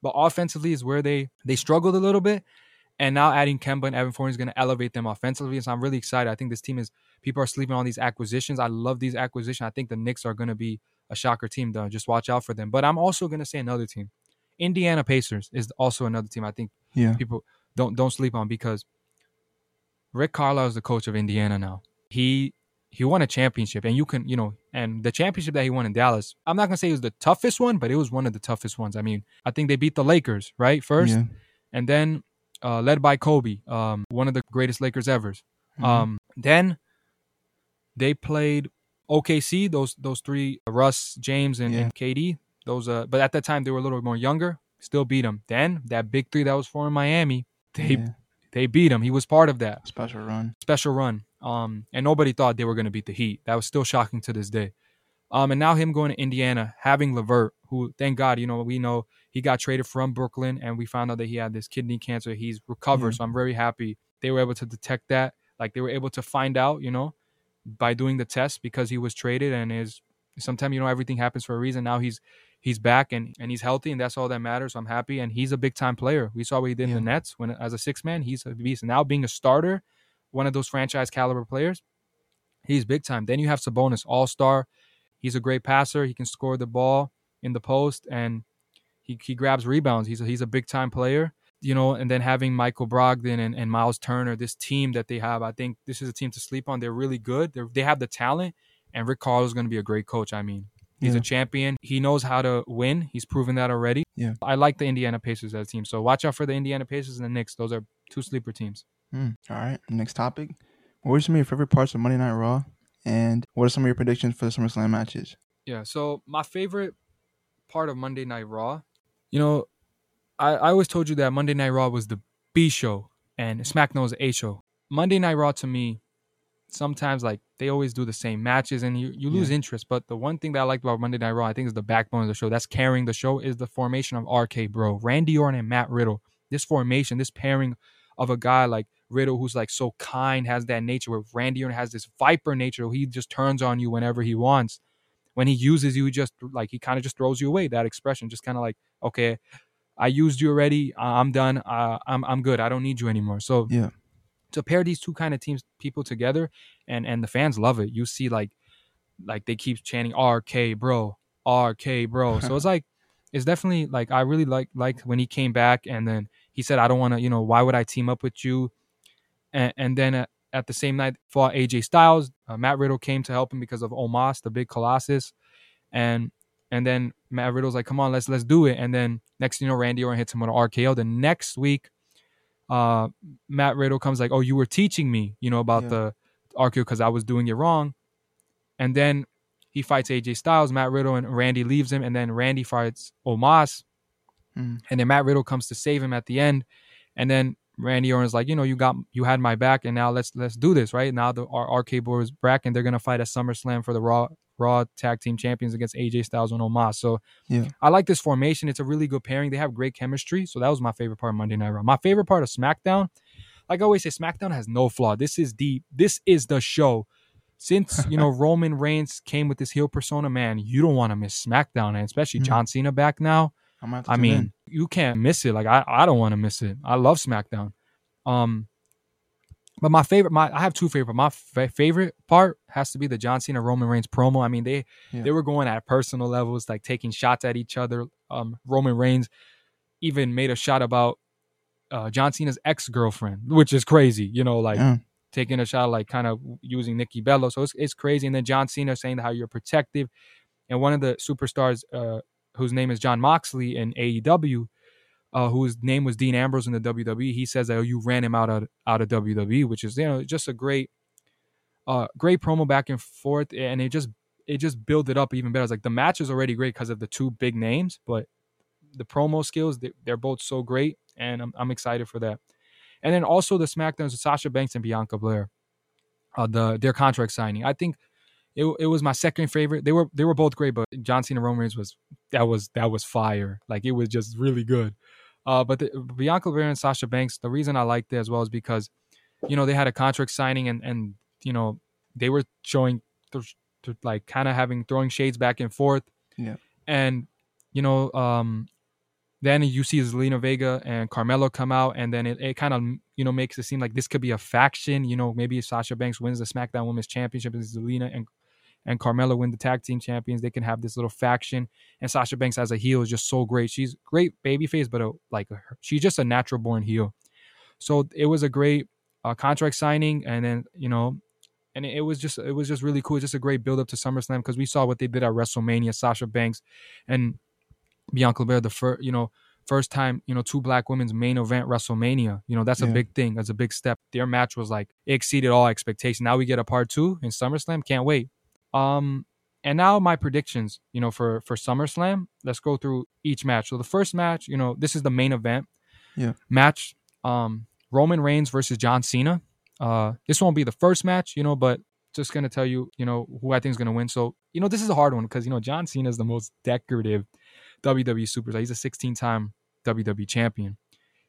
But offensively is where they they struggled a little bit. And now adding Kemba and Evan Fournier is going to elevate them offensively. So I'm really excited. I think this team is people are sleeping on these acquisitions. I love these acquisitions. I think the Knicks are going to be a shocker team. Though, just watch out for them. But I'm also going to say another team. Indiana Pacers is also another team. I think Yeah. people don't don't sleep on because Rick Carlisle is the coach of Indiana now. He he won a championship, and you can you know, and the championship that he won in Dallas. I'm not gonna say it was the toughest one, but it was one of the toughest ones. I mean, I think they beat the Lakers right first, Yeah. and then uh, led by Kobe, um, one of the greatest Lakers ever. Mhm. Um, then they played OKC. Those those three, Russ, James, and, Yeah. and KD. Those, uh, but at that time they were a little more younger. Still beat them. Then that big three that was for in Miami, they yeah. they beat him. He was part of that Special run. special run. Um, and nobody thought they were going to beat the Heat. That was still shocking to this day. Um, and now him going to Indiana, having LeVert, who thank God, you know, we know he got traded from Brooklyn, and we found out that he had this kidney cancer. He's recovered, so I'm very happy they were able to detect that. Like they were able to find out, you know, by doing the test because he was traded and is sometimes you know everything happens for a reason. Now he's he's back and and he's healthy, and that's all that matters. So I'm happy, and he's a big time player. We saw what he did in the Nets when as a six man, he's a beast. Now being a starter, one of those franchise caliber players, he's big time. Then you have Sabonis, all star. He's a great passer. He can score the ball in the post and he, he grabs rebounds. He's a, he's a big time player, you know. And then having Michael Brogdon and, and Miles Turner, this team that they have, I think this is a team to sleep on. They're really good. They're, they have the talent, and Rick Carlisle is going to be a great coach. I mean, he's Yeah. a champion. He knows how to win. He's proven that already. Yeah. I like the Indiana Pacers as a team. So watch out for the Indiana Pacers and the Knicks. Those are two sleeper teams. Mm. All right. Next topic. What were some of your favorite parts of Monday Night Raw? And what are some of your predictions for the SummerSlam matches? Yeah. So my favorite part of Monday Night Raw, you know, I, I always told you that Monday Night Raw was the B show and SmackDown was the A show. Monday Night Raw to me, sometimes like they always do the same matches and you, you lose Yeah. interest. But the one thing that I liked about Monday Night Raw, I think is the backbone of the show. That's carrying the show is the formation of RK Bro, Randy Orton and Matt Riddle. This formation, this pairing of a guy like Riddle who's like so kind, has that nature where Randy Orton has this viper nature. He just turns on you whenever he wants. When he uses you, he just like he kind of just throws you away. That expression, just kind of like, okay, I used you already. I'm done. Uh, I'm I'm good. I don't need you anymore. So Yeah. to pair these two kind of teams people together, and and the fans love it. You see like like they keep chanting RK bro, RK bro. <laughs> So it's like it's definitely like I really like like when he came back and then he said I don't want to you know why would I team up with you, and and then. Uh, at the same night, fought AJ Styles. Uh, Matt Riddle came to help him because of Omos, the big Colossus, and and then Matt Riddle's like, "Come on, let's let's do it." And then next, thing you know, Randy Orton hits him with an RKO. The next week, uh, Matt Riddle comes like, "Oh, you were teaching me, you know, about Yeah. the RKO because I was doing it wrong." and then he fights AJ Styles, Matt Riddle, and Randy leaves him, and then Randy fights Omos, Mm. and then Matt Riddle comes to save him at the end, and then Randy Orton's like, you know, you got you had my back, and now let's let's do this, right? Now the our RK Bro is back, and they're gonna fight at SummerSlam for the Raw Raw Tag Team Champions against AJ Styles and Omos. So Yeah. I like this formation. It's a really good pairing. They have great chemistry. So that was my favorite part of Monday Night Raw. My favorite part of SmackDown, like I always say, SmackDown has no flaw. This is the this is the show. Since you know <laughs> Roman Reigns came with this heel persona, man, you don't want to miss SmackDown, and especially Mhm. John Cena back now. I'm have to I mean, in. you can't miss it. Like I, I don't want to miss it. I love SmackDown. Um, but my favorite, my I have two favorite. My fa- favorite part has to be the John Cena Roman Reigns promo. I mean, they Yeah. they were going at personal levels, like taking shots at each other. Um, Roman Reigns even made a shot about uh, John Cena's ex girlfriend, which is crazy. You know, like yeah. taking a shot, like kind of using Nikki Bella. So it's, it's crazy. And then John Cena saying how you're protective. And one of the superstars, uh, whose name is Jon Moxley in AEW, uh, whose name was Dean Ambrose in the WWE, he says that oh, you ran him out of out of WWE, which is you know just a great, uh, great promo back and forth, and it just it just built it up even better. It's like the match is already great because of the two big names, but the promo skills they, they're both so great, and I'm I'm excited for that. And then also the SmackDowns with Sasha Banks and Bianca Belair, uh, the their contract signing. I think it, it was my second favorite. They were they were both great, but John Cena Roman Reigns was that was that was fire. Like it was just really good. Uh, but the, Bianca Belair and Sasha Banks, the reason I liked it as well is because, you know, they had a contract signing and and you know they were showing, th- th- like kind of having throwing shades back and forth. Yeah. And you know, um, then you see Zelina Vega and Carmella come out, and then it, it kind of you know makes it seem like this could be a faction. You know, maybe Sasha Banks wins the SmackDown Women's Championship and Zelina and and Carmella win the tag team champions, they can have this little faction. And Sasha Banks as a heel is just so great. She's great babyface, but a, like a, she's just a natural born heel. So it was a great uh, contract signing, and then you know, and it, was just it was just really cool. Just a great build up to SummerSlam because we saw what they did at WrestleMania. Sasha Banks and Bianca Belair, the first you know first time you know two black women's main event WrestleMania. You know that's a Yeah. big thing. That's a big step. Their match was like it exceeded all expectations. Now we get a part two in SummerSlam. Can't wait. Um, and now my predictions. You know for for SummerSlam. Let's go through each match. So the first match, you know, this is the main event. Yeah. Match. Um, Roman Reigns versus John Cena. Uh, this won't be the first match, you know, but just gonna tell you, you know, who I think is gonna win. So you know, this is a hard one because you know John Cena is the most decorative WWE superstar. He's a 16-time WWE champion.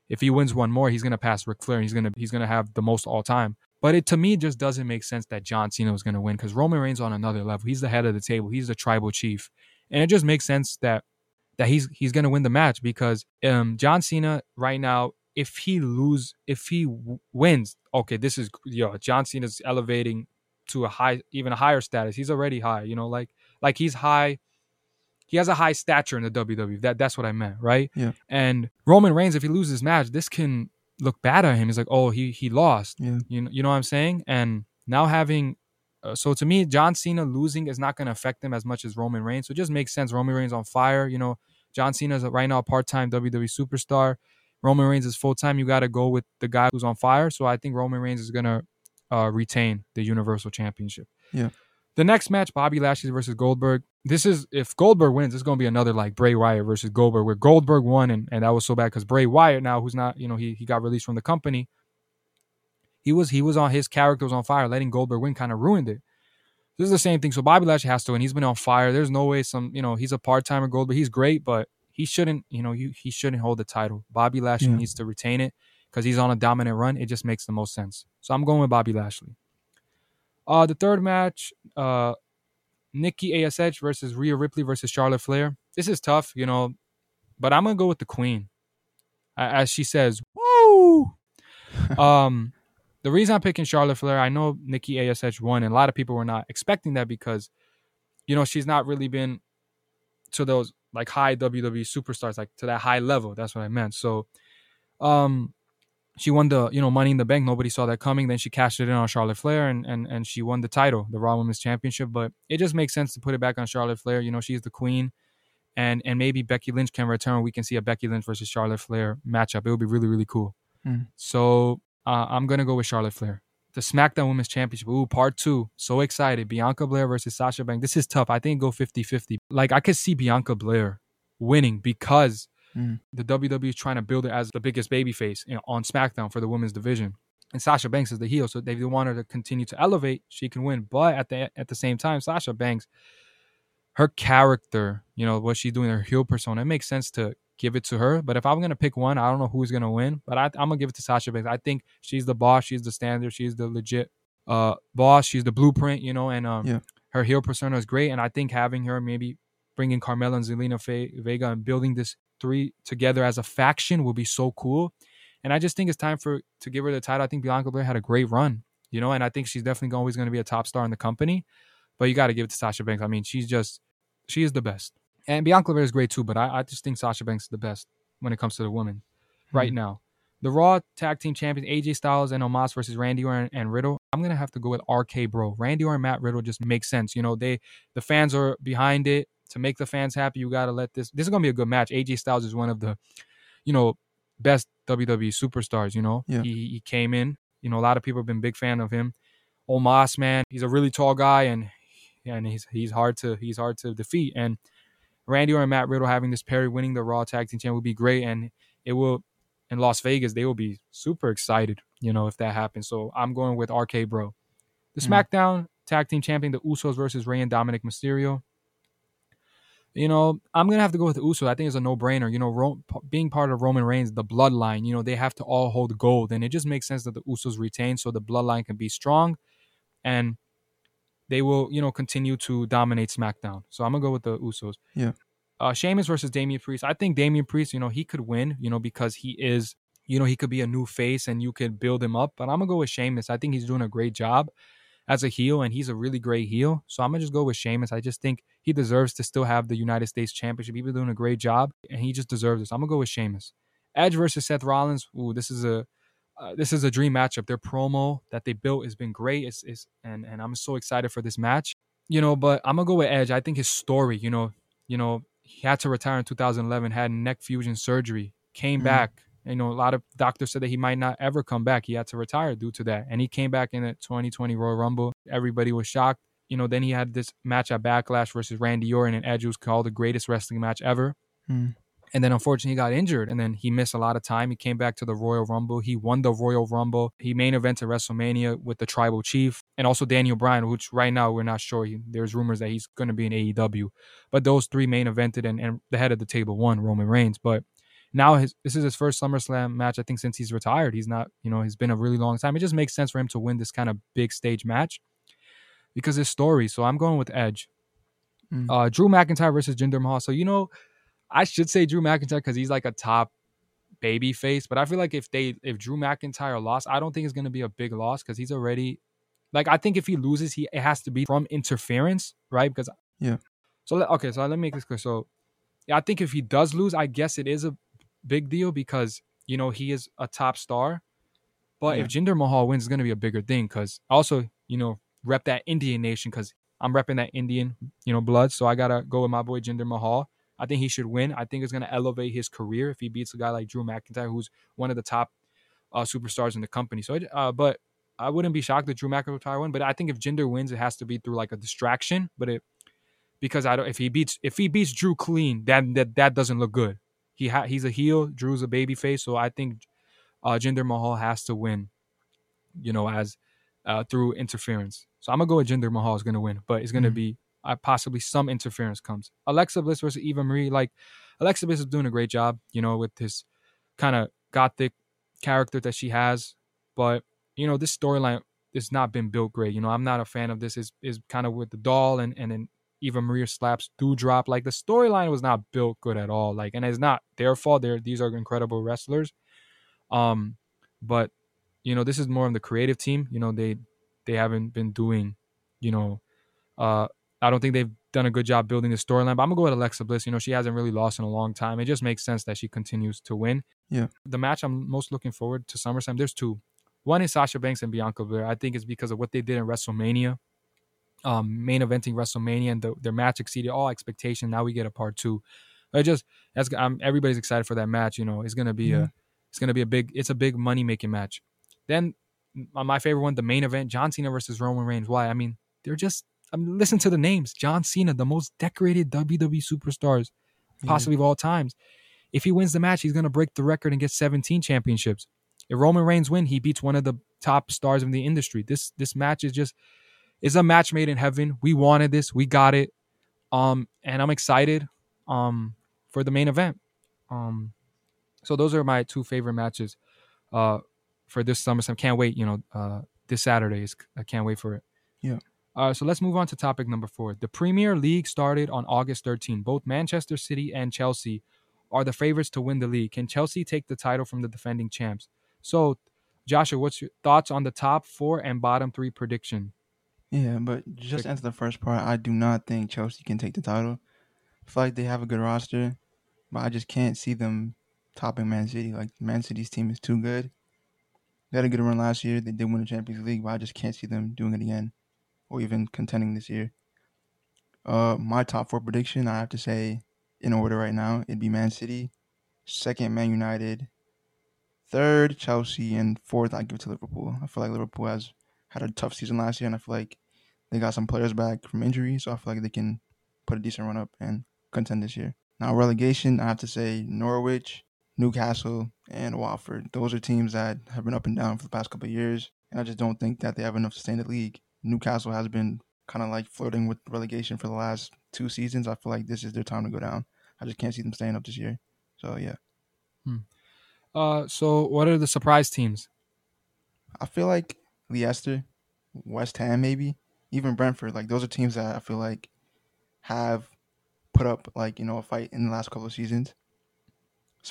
If he wins one more, he's gonna pass Ric Flair. And he's gonna he's gonna have the most all time. But it to me just doesn't make sense that John Cena was gonna win because Roman Reigns on another level. He's the head of the table. He's the tribal chief, and it just makes sense that that he's he's gonna win the match because um John Cena right now. If he lose, if he w- wins, okay, this is yo. John Cena's elevating to a high, even a higher status. He's already high, you know, like like he's high. He has a high stature in the WWE. That that's what I meant, right? Yeah. And Roman Reigns, if he loses this match, this can look bad at him. He's like, oh, he he lost. Yeah. You know, you know what I'm saying? And now having, uh, so to me, John Cena losing is not going to affect him as much as Roman Reigns. So it just makes sense. Roman Reigns on fire. You know, John Cena is right now a part-time WWE superstar. Roman Reigns is full-time. You got to go with the guy who's on fire. So I think Roman Reigns is going to uh, retain the Universal Championship. Yeah. The next match, Bobby Lashley versus Goldberg. This is if Goldberg wins, it's going to be another like Bray Wyatt versus Goldberg, where Goldberg won, and, and that was so bad because Bray Wyatt now, who's not, you know, he he got released from the company. He was he was on his character was on fire. Letting Goldberg win kind of ruined it. This is the same thing. So Bobby Lashley has to win. He's been on fire. There's no way some you know he's a part timer Goldberg. He's great, but he shouldn't you know he, he shouldn't hold the title. Bobby Lashley Yeah. needs to retain it because he's on a dominant run. It just makes the most sense. So I'm going with Bobby Lashley. Uh, the third match, uh, Nikki Ash versus Rhea Ripley versus Charlotte Flair. This is tough, you know, but I'm gonna go with the Queen, as she says, "Woo." <laughs> um, the reason I'm picking Charlotte Flair, I know Nikki Ash won, and a lot of people were not expecting that because, you know, she's not really been to those like high WWE superstars, like to that high level. That's what I meant. So, um, she won the you know Money in the Bank. Nobody saw that coming. Then she cashed it in on Charlotte Flair, and and and she won the title, the Raw Women's Championship. But it just makes sense to put it back on Charlotte Flair. You know, she's the queen. And, and maybe Becky Lynch can return. We can see a Becky Lynch versus Charlotte Flair matchup. It would be really really cool. Hmm. So uh, I'm gonna go with Charlotte Flair. the SmackDown Women's Championship. Ooh, part two. So excited. Bianca Belair versus Sasha Banks. This is tough. I think go 50 50. Like, I could see Bianca Belair winning because Mm. the WWE is trying to build it as the biggest babyface you know, on SmackDown for the women's division. And Sasha Banks is the heel, so if they want her to continue to elevate, she can win. But at the at the same time, Sasha Banks, her character, you know, what she's doing, her heel persona, it makes sense to give it to her. But if I'm gonna pick one, I don't know who's gonna win. But I, I'm gonna give it to Sasha Banks. I think she's the boss, she's the standard, she's the legit uh boss, she's the blueprint, you know, and um Yeah. her heel persona is great. And I think having her maybe bringing Carmella and Zelina Vega and building this three together as a faction will be so cool. And I just think it's time for to give her the title. I think Bianca Belair had a great run, you know, and I think she's definitely always going to be a top star in the company. But you got to give it to Sasha Banks. I mean, she's just she is the best, and Bianca Belair is great too. But I, I just think Sasha Banks is the best when it comes to the women hmm. right now. The Raw Tag Team Champions AJ Styles and Omos versus Randy Orton and Riddle. I'm gonna have to go with RK Bro. Randy Orton, Matt Riddle just makes sense. You know, they the fans are behind it to make the fans happy. You gotta let this. This is gonna be a good match. AJ Styles is one of the, you know, best WWE superstars. You know, Yeah. he he came in. You know, a lot of people have been big fan of him. Omos, man, he's a really tall guy and and he's he's hard to he's hard to defeat. And Randy Orton and Matt Riddle having this pair winning the Raw Tag Team Champion would be great, and it will in Las Vegas they will be super excited. You know, if that happens. So I'm going with RK Bro. The Mm. SmackDown Tag Team Champion, the Usos versus Rey and Dominic Mysterio. You know, I'm gonna have to go with the Usos. I think it's a no-brainer. You know, Ro- being part of Roman Reigns, the bloodline. You know, they have to all hold gold, and it just makes sense that the Usos retain, so the bloodline can be strong, and they will, you know, continue to dominate SmackDown. So I'm gonna go with the Usos. Yeah. Uh, Sheamus versus Damian Priest. I think Damian Priest, you know, he could win. You know, because he is, you know, he could be a new face, and you could build him up. But I'm gonna go with Sheamus. I think he's doing a great job as a heel, and he's a really great heel. So I'm gonna just go with Sheamus. I just think he deserves to still have the United States Championship. He's been doing a great job, and he just deserves this. I'm gonna go with Sheamus. Edge versus Seth Rollins. Ooh, this is a uh, this is a dream matchup. Their promo that they built has been great. It's, it's and and I'm so excited for this match. You know, but I'm gonna go with Edge. I think his story. You know, you know, he had to retire in 2011, had neck fusion surgery, came Mhm. back. You know, a lot of doctors said that he might not ever come back. He had to retire due to that, and he came back in the 2020 Royal Rumble. Everybody was shocked. You know, then he had this match at Backlash versus Randy Orton, and Edge was called the greatest wrestling match ever. Mm. And then unfortunately he got injured and then he missed a lot of time. He came back to the Royal Rumble. He won the Royal Rumble. He main evented WrestleMania with the Tribal Chief and also Daniel Bryan, which right now we're not sure. He, there's rumors that he's going to be in AEW. But those three main evented and, and the head of the table won, Roman Reigns. But now his this is his first SummerSlam match, I think, since he's retired. He's not, you know, he's been a really long time. It just makes sense for him to win this kind of big stage match because his story. So I'm going with Edge. Mm. Uh, Drew McIntyre versus Jinder Mahal. So you know, I should say Drew McIntyre because he's like a top baby face. But I feel like if they if Drew McIntyre lost, I don't think it's gonna be a big loss because he's already like I think if he loses, he it has to be from interference, right? Because Yeah. So let- okay, so let me make this clear. So yeah, I think if he does lose, I guess it is a big deal because you know he is a top star. But if Jinder Mahal wins, it's gonna be a bigger thing because also you know rep that Indian nation because I'm repping that Indian you know blood. So I gotta go with my boy Jinder Mahal. I think he should win. I think it's gonna elevate his career if he beats a guy like Drew McIntyre, who's one of the top uh, superstars in the company. So, uh, but I wouldn't be shocked if Drew McIntyre win. But I think if Jinder wins, it has to be through like a distraction. But it because I don't if he beats if he beats Drew clean, that that that doesn't look good. He ha- he's a heel. Drew's a baby face. So I think uh, Jinder Mahal has to win. You know, as uh, through interference. So I'm gonna go with Jinder Mahal is gonna win, but it's gonna Mhm. be uh, possibly some interference comes. Alexa Bliss versus Eva Marie. Like Alexa Bliss is doing a great job. You know, with this kind of gothic character that she has, but you know this storyline has not been built great. You know, I'm not a fan of this. Is is kind of with the doll and and then Eva Maria slaps Doudrop. Like the storyline was not built good at all. Like, and it's not their fault. They're these are incredible wrestlers. Um, but you know, this is more of the creative team. You know, they they haven't been doing, you know, uh, I don't think they've done a good job building the storyline. But I'm gonna go with Alexa Bliss. You know, she hasn't really lost in a long time. It just makes sense that she continues to win. Yeah. The match I'm most looking forward to SummerSlam. There's two. One is Sasha Banks and Bianca Belair. I think it's because of what they did in WrestleMania, um, main eventing WrestleMania, and the, their match exceeded all expectation. Now we get a part two. I just that's I'm, everybody's excited for that match. You know, it's gonna be a Mhm. it's gonna be a big it's a big money making match. Then my favorite one, the main event, John Cena versus Roman Reigns. Why? I mean, they're just. I mean, listen to the names. John Cena, the most decorated WWE superstars possibly of all times. If he wins the match, he's gonna break the record and get 17 championships. If Roman Reigns win, he beats one of the top stars in the industry. This this match is just is a match made in heaven. We wanted this, we got it. Um, and I'm excited um for the main event. Um, so those are my two favorite matches uh for this SummerSlam. Can't wait, you know, uh this Saturday is I can't wait for it. Yeah. Uh, so let's move on to topic number four. The Premier League started on August 13. Both Manchester City and Chelsea are the favorites to win the league. Can Chelsea take the title from the defending champs? So, Joshua, what's your thoughts on the top four and bottom three prediction? Yeah, but just answer the first part. I do not think Chelsea can take the title. I feel like they have a good roster, but I just can't see them topping Man City. Like Man City's team is too good. They had a good run last year. They did win the Champions League, but I just can't see them doing it again, or even contending this year. Uh, my top four prediction, I have to say, in order right now, it'd be Man City, second Man United, third Chelsea, and fourth I give it to Liverpool. I feel like Liverpool has had a tough season last year, and I feel like they got some players back from injury, so I feel like they can put a decent run up and contend this year. Now relegation, I have to say Norwich, Newcastle, and Watford. Those are teams that have been up and down for the past couple of years, and I just don't think that they have enough to stay in the league. Newcastle has been kind of like flirting with relegation for the last two seasons. I feel like this is their time to go down. I just can't see them staying up this year. So yeah. Hmm. Uh, so what are the surprise teams? I feel like Leicester, West Ham, maybe even Brentford. Like those are teams that I feel like have put up like you know a fight in the last couple of seasons.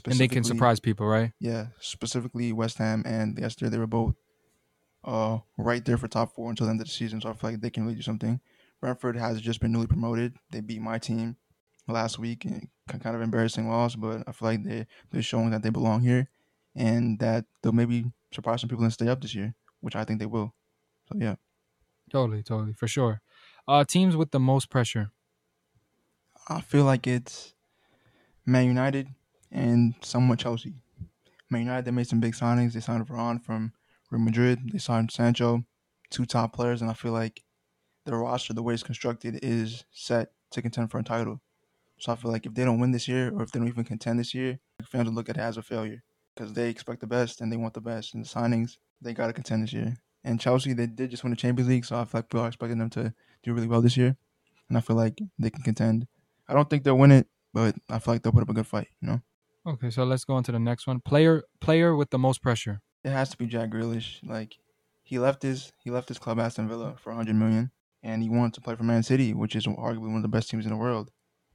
And they can surprise people, right? Yeah, specifically West Ham and Leicester. They were both uh right there for top four until the end of the season. So I feel like they can really do something. Brentford has just been newly promoted. They beat my team last week, and kind of embarrassing loss, but I feel like they they're showing that they belong here, and that they'll maybe surprise some people and stay up this year, which I think they will. So yeah, totally, totally, for sure. Uh, teams with the most pressure. I feel like it's Man United and somewhat Chelsea. Man United they made some big signings. They signed Varane from Real Madrid. They signed Sancho, two top players, and I feel like the roster, the way it's constructed, is set to contend for a title. So I feel like if they don't win this year, or if they don't even contend this year, fans will look at it as a failure because they expect the best and they want the best. And the signings, they got to contend this year. And Chelsea, they did just win the Champions League, so I feel like people are expecting them to do really well this year. And I feel like they can contend. I don't think they'll win it, but I feel like they'll put up a good fight. You know. Okay, so let's go on to the next one. Player, player with the most pressure. It has to be Jack Grealish. Like he left his he left his club Aston Villa for 100 million, and he wanted to play for Man City, which is arguably one of the best teams in the world.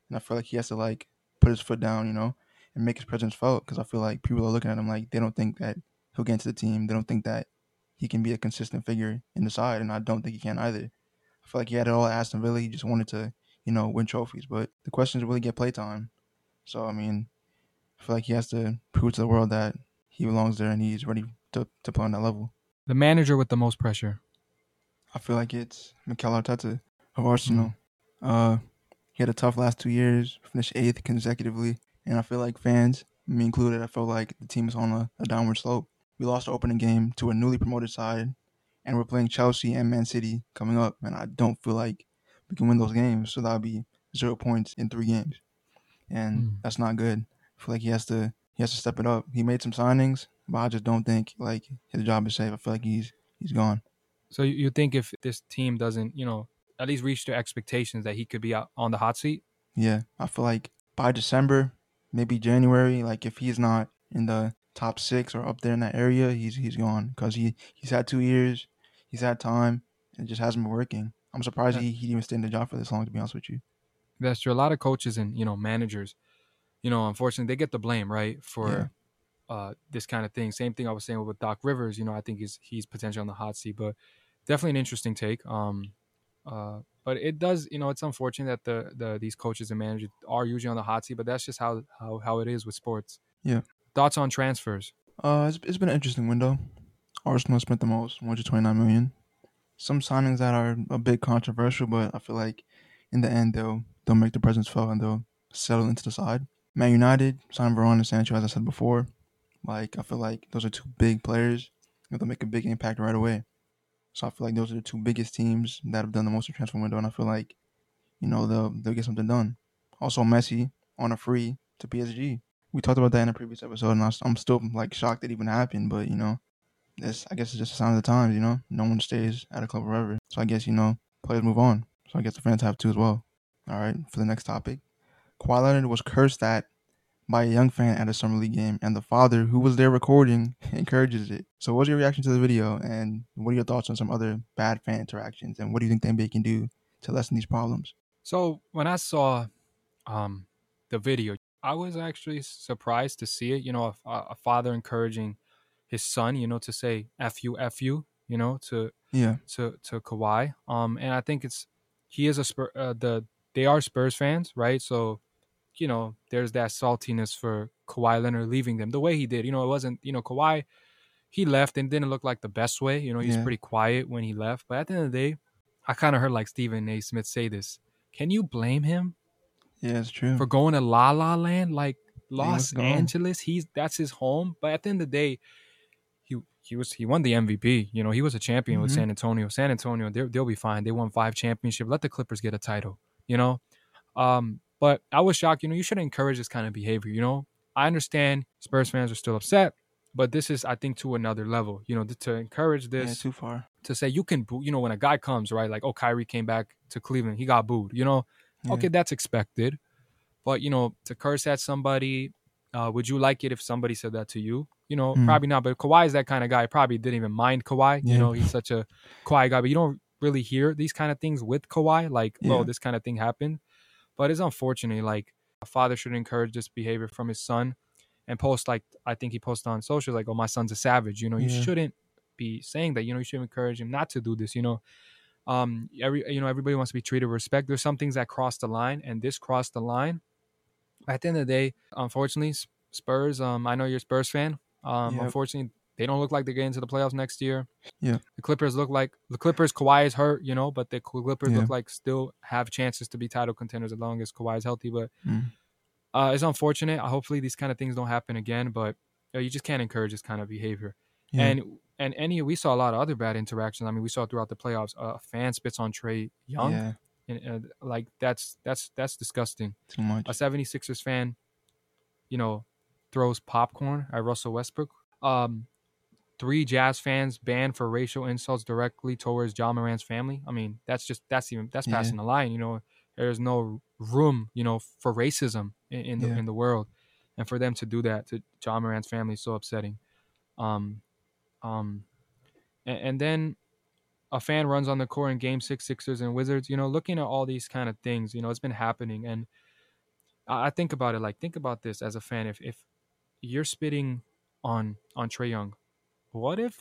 And I feel like he has to like put his foot down, you know, and make his presence felt. Because I feel like people are looking at him like they don't think that he'll get into the team. They don't think that he can be a consistent figure in the side, and I don't think he can either. I feel like he had it all at Aston Villa. He just wanted to, you know, win trophies. But the question is, will he get playtime? So I mean, I feel like he has to prove to the world that he belongs there and he's ready to, to play on that level. The manager with the most pressure. I feel like it's Mikel Arteta of Arsenal. Mm-hmm. Uh, he had a tough last two years, finished eighth consecutively, and I feel like fans, me included, I felt like the team is on a, a downward slope. We lost the opening game to a newly promoted side, and we're playing Chelsea and Man City coming up, and I don't feel like we can win those games. So that'll be zero points in three games, and mm. that's not good. I feel like he has to he has to step it up. He made some signings, but I just don't think like his job is safe. I feel like he's he's gone. So you think if this team doesn't, you know, at least reach their expectations that he could be out on the hot seat? Yeah, I feel like by December, maybe January, like if he's not in the top six or up there in that area, he's he's gone because he he's had two years, he's had time, and it just hasn't been working. I'm surprised he he didn't even stayed in the job for this long. To be honest with you, that's true. A lot of coaches and you know managers, you know, unfortunately, they get the blame right for. Yeah. Uh, this kind of thing. Same thing I was saying with Doc Rivers. You know, I think he's he's potentially on the hot seat, but definitely an interesting take. Um, uh, but it does, you know, it's unfortunate that the, the these coaches and managers are usually on the hot seat, but that's just how how, how it is with sports. Yeah. Thoughts on transfers? Uh, it's, it's been an interesting window. Arsenal spent the most, 129 million. Some signings that are a bit controversial, but I feel like in the end they'll they'll make the presence felt and they'll settle into the side. Man United signed Varane and Sancho, as I said before. Like I feel like those are two big players to make a big impact right away. So I feel like those are the two biggest teams that have done the most in transfer window, and I feel like, you know, they'll they'll get something done. Also, Messi on a free to PSG. We talked about that in a previous episode, and I, am still like shocked it even happened. But you know, this I guess it's just a sign of the times. You know, no one stays at a club forever. So I guess you know players move on. So I guess the fans have to as well. All right, for the next topic, Kawhi Leonard was cursed at by a young fan at a summer league game, and the father who was there recording <laughs> encourages it. So, what's your reaction to the video, and what are your thoughts on some other bad fan interactions, and what do you think the NBA can do to lessen these problems? So, when I saw um, the video, I was actually surprised to see it. You know, a, a father encouraging his son, you know, to say "f you, f you," you know, to yeah, to to Kawhi. Um, and I think it's he is a Spur, uh, the they are Spurs fans, right? So you know, there's that saltiness for Kawhi Leonard leaving them the way he did. You know, it wasn't, you know, Kawhi, he left and didn't look like the best way. You know, he's yeah. pretty quiet when he left. But at the end of the day, I kind of heard like Stephen A. Smith say this. Can you blame him? Yeah, it's true. For going to La La Land, like Los Angeles, he's that's his home. But at the end of the day, he he was he won the MVP. You know, he was a champion mm-hmm. with San Antonio. San Antonio, they'll be fine. They won five championships. Let the Clippers get a title. You know, um, but I was shocked. You know, you shouldn't encourage this kind of behavior. You know, I understand Spurs fans are still upset, but this is, I think, to another level. You know, to encourage this. Yeah, too far. To say you can boo. You know, when a guy comes, right? Like, oh, Kyrie came back to Cleveland, he got booed. You know, yeah. okay, that's expected. But you know, to curse at somebody, uh, would you like it if somebody said that to you? You know, mm. probably not. But Kawhi is that kind of guy. Probably didn't even mind Kawhi. Yeah. You know, he's such a quiet guy. But you don't really hear these kind of things with Kawhi. Like, yeah. oh, this kind of thing happened. But it's unfortunate. Like a father should encourage this behavior from his son and post like I think he posted on social like, "Oh, my son's a savage." You know, you shouldn't be saying that. You know, you should encourage him not to do this. You know, um, every you know everybody wants to be treated with respect. There's some things that cross the line, and this crossed the line. At the end of the day, unfortunately, Spurs. Um, I know you're a Spurs fan. Um, yep. unfortunately, they don't look like they're getting to the playoffs next year. Yeah. The Clippers look like the Clippers. Kawhi is hurt, you know, but the Clippers yeah. look like still have chances to be title contenders as long as Kawhi is healthy. But mm. uh, it's unfortunate. Hopefully, these kind of things don't happen again. But you, know, you just can't encourage this kind of behavior. Yeah. And and any we saw a lot of other bad interactions. I mean, we saw throughout the playoffs. A fan spits on Trae Young. Yeah. And uh, like that's that's that's disgusting. Too much. A 76ers fan, you know, throws popcorn at Russell Westbrook. Um, three Jazz fans banned for racial insults directly towards Ja Morant's family. I mean, that's just that's even that's passing the line. You know, there's no room, you know, for racism in, in the yeah. in the world, and for them to do that to Ja Morant's family is so upsetting. Um, um, and, and then a fan runs on the court in Game Six, Sixers and Wizards. You know, looking at all these kind of things, you know, it's been happening, and I, I think about it like think about this as a fan. If if you're spitting on on Trae Young what if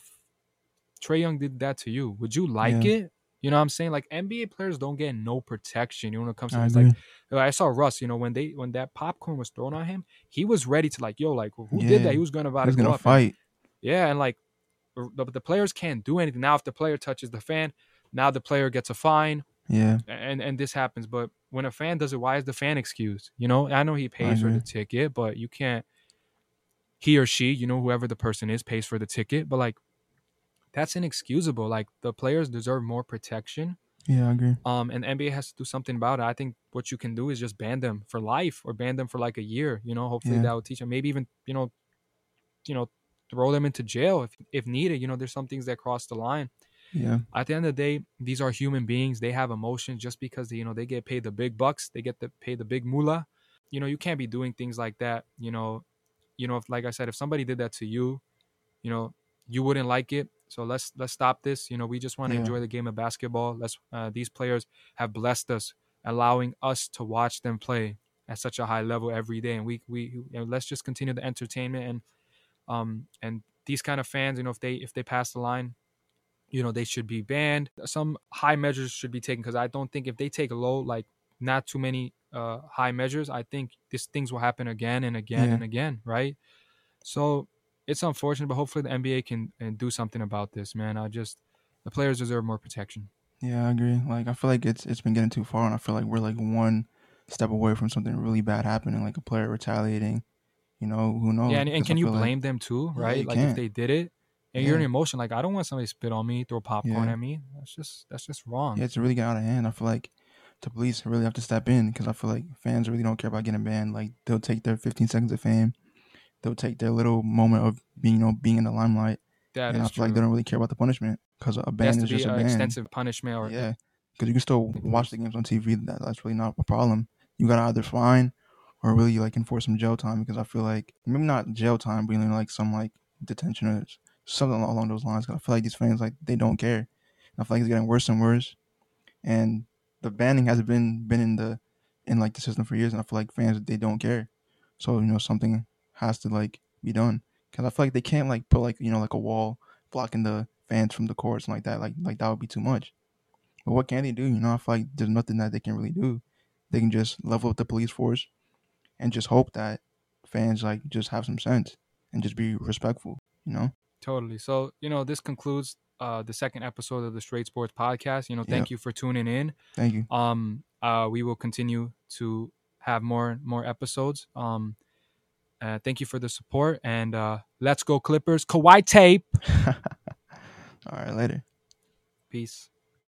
Trae Young did that to you? Would you like yeah. it? You know what I'm saying? Like NBA players don't get no protection. You know when it comes to I like I saw Russ, you know, when they when that popcorn was thrown on him, he was ready to like, yo, like who yeah. did that? He was gonna about to gonna fight. And, yeah, and like the, the players can't do anything. Now if the player touches the fan, now the player gets a fine. Yeah. And and this happens. But when a fan does it, why is the fan excused? You know, I know he pays for the ticket, but you can't he or she, you know, whoever the person is, pays for the ticket. But like, that's inexcusable. Like the players deserve more protection. Yeah, I agree. Um, and NBA has to do something about it. I think what you can do is just ban them for life or ban them for like a year. You know, hopefully yeah. that will teach them. Maybe even you know, you know, throw them into jail if if needed. You know, there's some things that cross the line. Yeah. At the end of the day, these are human beings. They have emotions. Just because they, you know they get paid the big bucks, they get to pay the big moolah. You know, you can't be doing things like that. You know, you know, if like I said, if somebody did that to you, you know, you wouldn't like it. So let's let's stop this. You know, we just want to yeah. enjoy the game of basketball. Let's uh, these players have blessed us, allowing us to watch them play at such a high level every day, and we we you know, let's just continue the entertainment and um and these kind of fans, you know, if they if they pass the line, you know, they should be banned. Some high measures should be taken because I don't think if they take low, like not too many uh, high measures, I think these things will happen again and again yeah. and again, right? So it's unfortunate, but hopefully the NBA can, can do something about this, man. I just the players deserve more protection. Yeah, I agree. Like I feel like it's it's been getting too far, and I feel like we're like one step away from something really bad happening, like a player retaliating. You know, who knows? Yeah, and, and can you blame like, them too, right? Yeah, like can. if they did it, and you're an Yeah. emotion. Like I don't want somebody to spit on me, throw popcorn Yeah. at me. That's just that's just wrong. Yeah, it's really getting out of hand. I feel like the police really have to step in because I feel like fans really don't care about getting banned. Like they'll take their 15 seconds of fame, they'll take their little moment of being, you know, being in the limelight, That and I feel true. like they don't really care about the punishment because a ban is to just a an ban. extensive punishment or Yeah, because you can still watch the games on TV. That, that's really not a problem. You gotta either fine or really like enforce some jail time because I feel like maybe not jail time, but you know, like some like detention or something along those lines. Cause I feel like these fans like they don't care. I feel like it's getting worse and worse, and the banning has been been in the in like the system for years, and I feel like fans they don't care. So you know something has to like be done because I feel like they can't like put like you know like a wall blocking the fans from the courts and like that. Like like that would be too much. But what can they do? You know, I feel like there's nothing that they can really do. They can just level up the police force and just hope that fans like just have some sense and just be respectful. You know, Totally. So, you know, this concludes uh, the second episode of the Straight Sports Podcast. You know, thank Yep. you for tuning in. thank you. Um, uh, we will continue to have more more episodes. Um, uh, thank you for the support and uh, let's go Clippers. Kawhi tape. <laughs> All right, later. Peace.